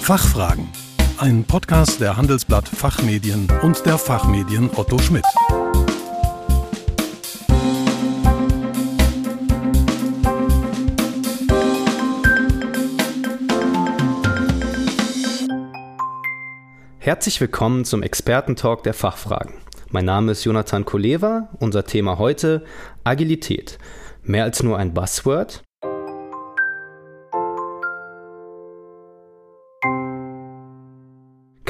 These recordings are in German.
Fachfragen. Ein Podcast der Handelsblatt Fachmedien und der Fachmedien Otto Schmidt. Herzlich willkommen zum Expertentalk der Fachfragen. Mein Name ist Jonathan Koleva. Unser Thema heute Agilität. Mehr als nur ein Buzzword?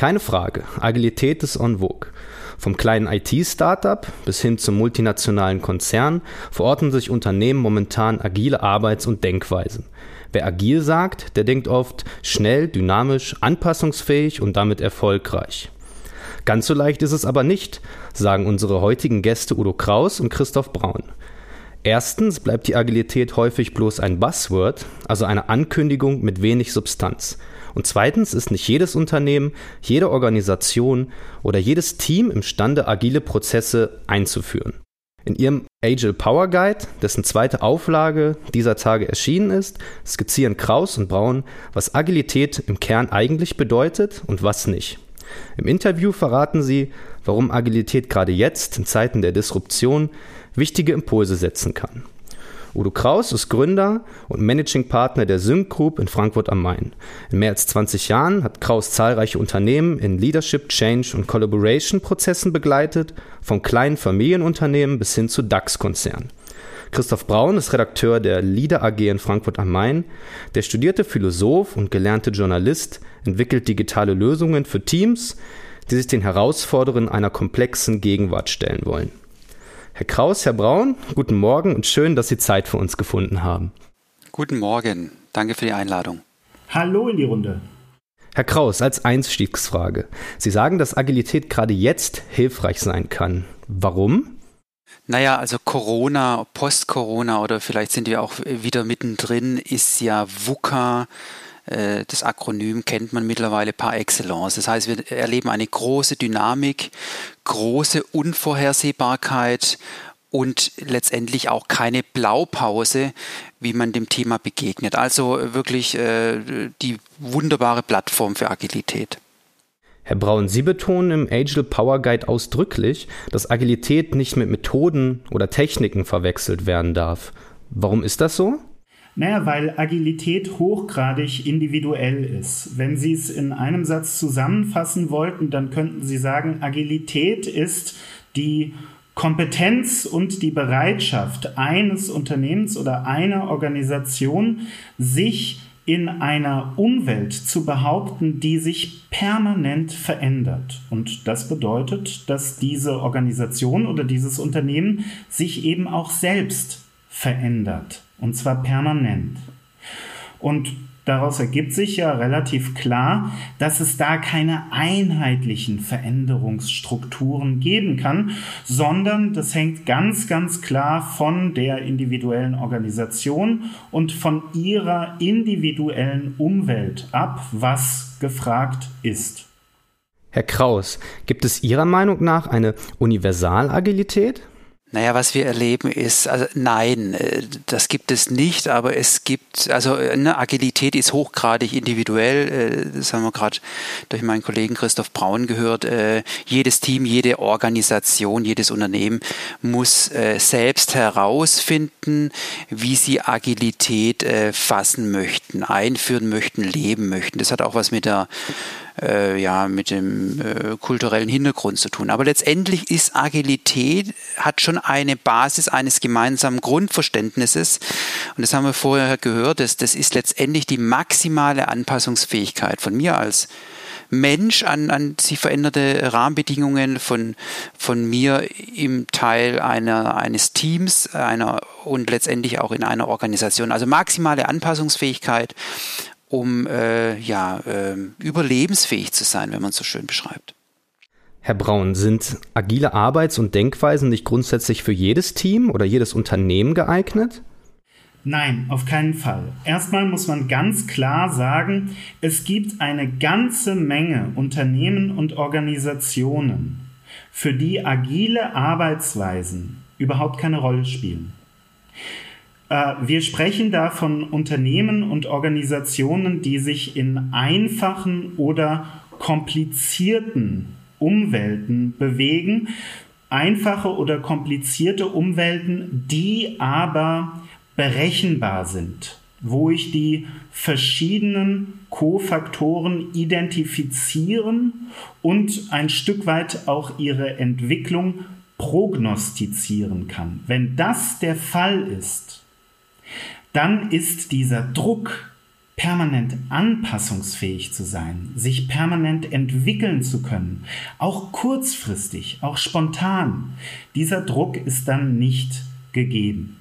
Keine Frage, Agilität ist en vogue. Vom kleinen IT-Startup bis hin zum multinationalen Konzern verorten sich Unternehmen momentan agile Arbeits- und Denkweisen. Wer agil sagt, der denkt oft schnell, dynamisch, anpassungsfähig und damit erfolgreich. Ganz so leicht ist es aber nicht, sagen unsere heutigen Gäste Udo Kraus und Christoph Braun. Erstens bleibt die Agilität häufig bloß ein Buzzword, also eine Ankündigung mit wenig Substanz. Und zweitens ist nicht jedes Unternehmen, jede Organisation oder jedes Team imstande, agile Prozesse einzuführen. In ihrem Agile Power Guide, dessen zweite Auflage dieser Tage erschienen ist, skizzieren Kraus und Braun, was Agilität im Kern eigentlich bedeutet und was nicht. Im Interview verraten sie, warum Agilität gerade jetzt, in Zeiten der Disruption, wichtige Impulse setzen kann. Udo Kraus ist Gründer und Managing Partner der Sync Group in Frankfurt am Main. In mehr als 20 Jahren hat Kraus zahlreiche Unternehmen in Leadership, Change und Collaboration Prozessen begleitet, von kleinen Familienunternehmen bis hin zu DAX-Konzernen. Christoph Braun ist Redakteur der Leader AG in Frankfurt am Main. Der studierte Philosoph und gelernte Journalist entwickelt digitale Lösungen für Teams, die sich den Herausforderungen einer komplexen Gegenwart stellen wollen. Herr Kraus, Herr Braun, guten Morgen und schön, dass Sie Zeit für uns gefunden haben. Guten Morgen, danke für die Einladung. Hallo in die Runde. Herr Kraus, als Einstiegsfrage. Sie sagen, dass Agilität gerade jetzt hilfreich sein kann. Warum? Naja, also Corona, Post-Corona oder vielleicht sind wir auch wieder mittendrin, ist ja VUCA das Akronym kennt man mittlerweile par excellence. Das heißt, wir erleben eine große Dynamik, große Unvorhersehbarkeit und letztendlich auch keine Blaupause, wie man dem Thema begegnet. Also wirklich äh, die wunderbare Plattform für Agilität. Herr Braun, Sie betonen im Agile Power Guide ausdrücklich, dass Agilität nicht mit Methoden oder Techniken verwechselt werden darf. Warum ist das so? Naja, weil Agilität hochgradig individuell ist. Wenn Sie es in einem Satz zusammenfassen wollten, dann könnten Sie sagen, Agilität ist die Kompetenz und die Bereitschaft eines Unternehmens oder einer Organisation, sich in einer Umwelt zu behaupten, die sich permanent verändert. Und das bedeutet, dass diese Organisation oder dieses Unternehmen sich eben auch selbst verändert. Und zwar permanent. Und daraus ergibt sich ja relativ klar, dass es da keine einheitlichen Veränderungsstrukturen geben kann, sondern das hängt ganz, ganz klar von der individuellen Organisation und von ihrer individuellen Umwelt ab, was gefragt ist. Herr Kraus, gibt es Ihrer Meinung nach eine Universalagilität? Naja, was wir erleben ist, also nein, äh, das gibt es nicht, aber es gibt, also eine Agilität ist hochgradig individuell, äh, das haben wir gerade durch meinen Kollegen Christoph Braun gehört. Äh, jedes Team, jede Organisation, jedes Unternehmen muss selbst herausfinden, wie sie Agilität fassen möchten, einführen möchten, leben möchten. Das hat auch was mit der äh, ja, mit dem äh, kulturellen Hintergrund zu tun. Aber letztendlich ist Agilität, hat schon eine Basis eines gemeinsamen Grundverständnisses. Und das haben wir vorher gehört, das, das ist letztendlich die maximale Anpassungsfähigkeit von mir als Mensch an, an sich veränderte Rahmenbedingungen von, von mir im Teil einer, eines Teams einer, und letztendlich auch in einer Organisation. Also maximale Anpassungsfähigkeit um äh, ja, äh, überlebensfähig zu sein, wenn man es so schön beschreibt. Herr Braun, sind agile Arbeits- und Denkweisen nicht grundsätzlich für jedes Team oder jedes Unternehmen geeignet? Nein, auf keinen Fall. Erstmal muss man ganz klar sagen, es gibt eine ganze Menge Unternehmen und Organisationen, für die agile Arbeitsweisen überhaupt keine Rolle spielen. Äh, wir sprechen da von Unternehmen und Organisationen, die sich in einfachen oder komplizierten Umwelten bewegen. Einfache oder komplizierte Umwelten, die aber berechenbar sind, wo ich die verschiedenen Kofaktoren identifizieren und ein Stück weit auch ihre Entwicklung prognostizieren kann. Wenn das der Fall ist, dann ist dieser Druck, permanent anpassungsfähig zu sein, sich permanent entwickeln zu können, auch kurzfristig, auch spontan, dieser Druck ist dann nicht gegeben.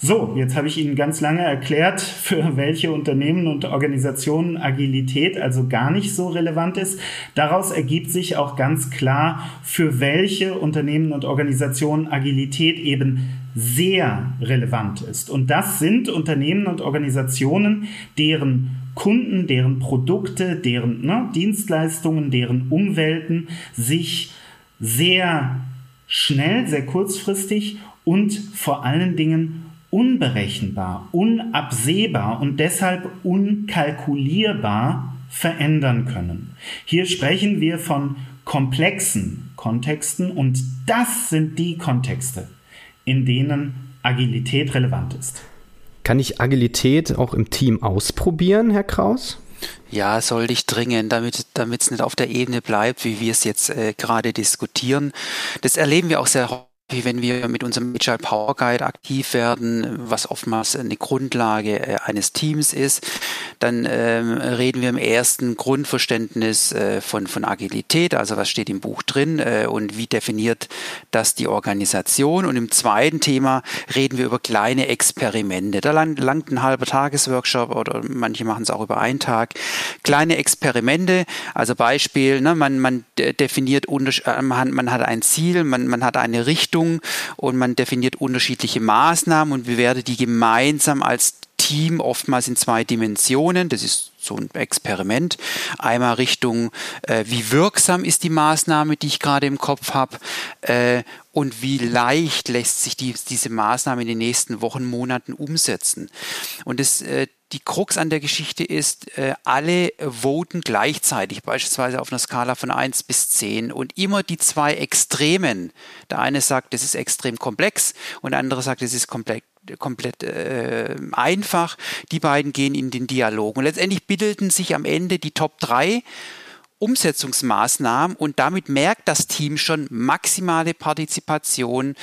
So, jetzt habe ich Ihnen ganz lange erklärt, für welche Unternehmen und Organisationen Agilität also gar nicht so relevant ist. Daraus ergibt sich auch ganz klar, für welche Unternehmen und Organisationen Agilität eben sehr relevant ist. Und das sind Unternehmen und Organisationen, deren Kunden, deren Produkte, deren ne, Dienstleistungen, deren Umwelten sich sehr schnell, sehr kurzfristig und vor allen Dingen unberechenbar, unabsehbar und deshalb unkalkulierbar verändern können. Hier sprechen wir von komplexen Kontexten und das sind die Kontexte, in denen Agilität relevant ist. Kann ich Agilität auch im Team ausprobieren, Herr Kraus? Ja, sollte ich dringend, damit es nicht auf der Ebene bleibt, wie wir es jetzt äh, gerade diskutieren. Das erleben wir auch sehr häufig wenn wir mit unserem Agile Power Guide aktiv werden, was oftmals eine Grundlage äh, eines Teams ist, dann ähm, reden wir im ersten Grundverständnis äh, von, von Agilität, also was steht im Buch drin äh, und wie definiert das die Organisation. Und im zweiten Thema reden wir über kleine Experimente. Da langt, langt ein halber Tagesworkshop oder manche machen es auch über einen Tag. Kleine Experimente, also Beispiel, ne, man, man definiert, äh, man hat ein Ziel, man, man hat eine Richtung, Richtung und man definiert unterschiedliche Maßnahmen und bewertet die gemeinsam als Team oftmals in zwei Dimensionen. Das ist so ein Experiment. Einmal Richtung, äh, wie wirksam ist die Maßnahme, die ich gerade im Kopf habe, äh, und wie leicht lässt sich die, diese Maßnahme in den nächsten Wochen, Monaten umsetzen. Und das, äh, die Krux an der Geschichte ist, äh, alle voten gleichzeitig, beispielsweise auf einer Skala von 1 bis 10 und immer die zwei Extremen. Der eine sagt, das ist extrem komplex und der andere sagt, das ist komplett komplett äh, einfach. Die beiden gehen in den Dialog. Und letztendlich bildeten sich am Ende die Top 3 Umsetzungsmaßnahmen und damit merkt das Team schon maximale Partizipation,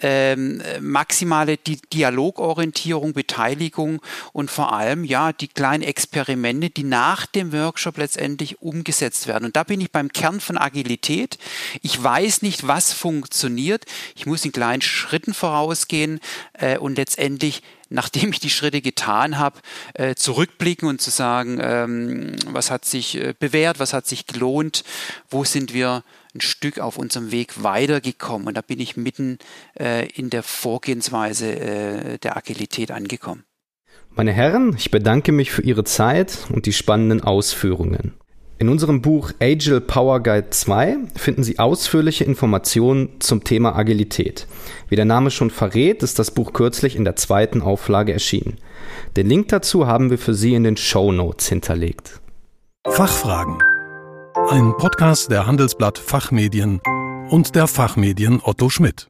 ähm, maximale Di Dialogorientierung, Beteiligung und vor allem ja die kleinen Experimente, die nach dem Workshop letztendlich umgesetzt werden. Und da bin ich beim Kern von Agilität. Ich weiß nicht, was funktioniert. Ich muss in kleinen Schritten vorausgehen äh, und letztendlich nachdem ich die Schritte getan habe, äh, zurückblicken und zu sagen, ähm, was hat sich äh, bewährt, was hat sich gelohnt, wo sind wir ein Stück auf unserem Weg weitergekommen. Und da bin ich mitten äh, in der Vorgehensweise äh, der Agilität angekommen. Meine Herren, ich bedanke mich für Ihre Zeit und die spannenden Ausführungen. In unserem Buch Agile Power Guide 2 finden Sie ausführliche Informationen zum Thema Agilität. Wie der Name schon verrät, ist das Buch kürzlich in der zweiten Auflage erschienen. Den Link dazu haben wir für Sie in den Show Notes hinterlegt. Fachfragen ein Podcast der Handelsblatt Fachmedien und der Fachmedien Otto Schmidt.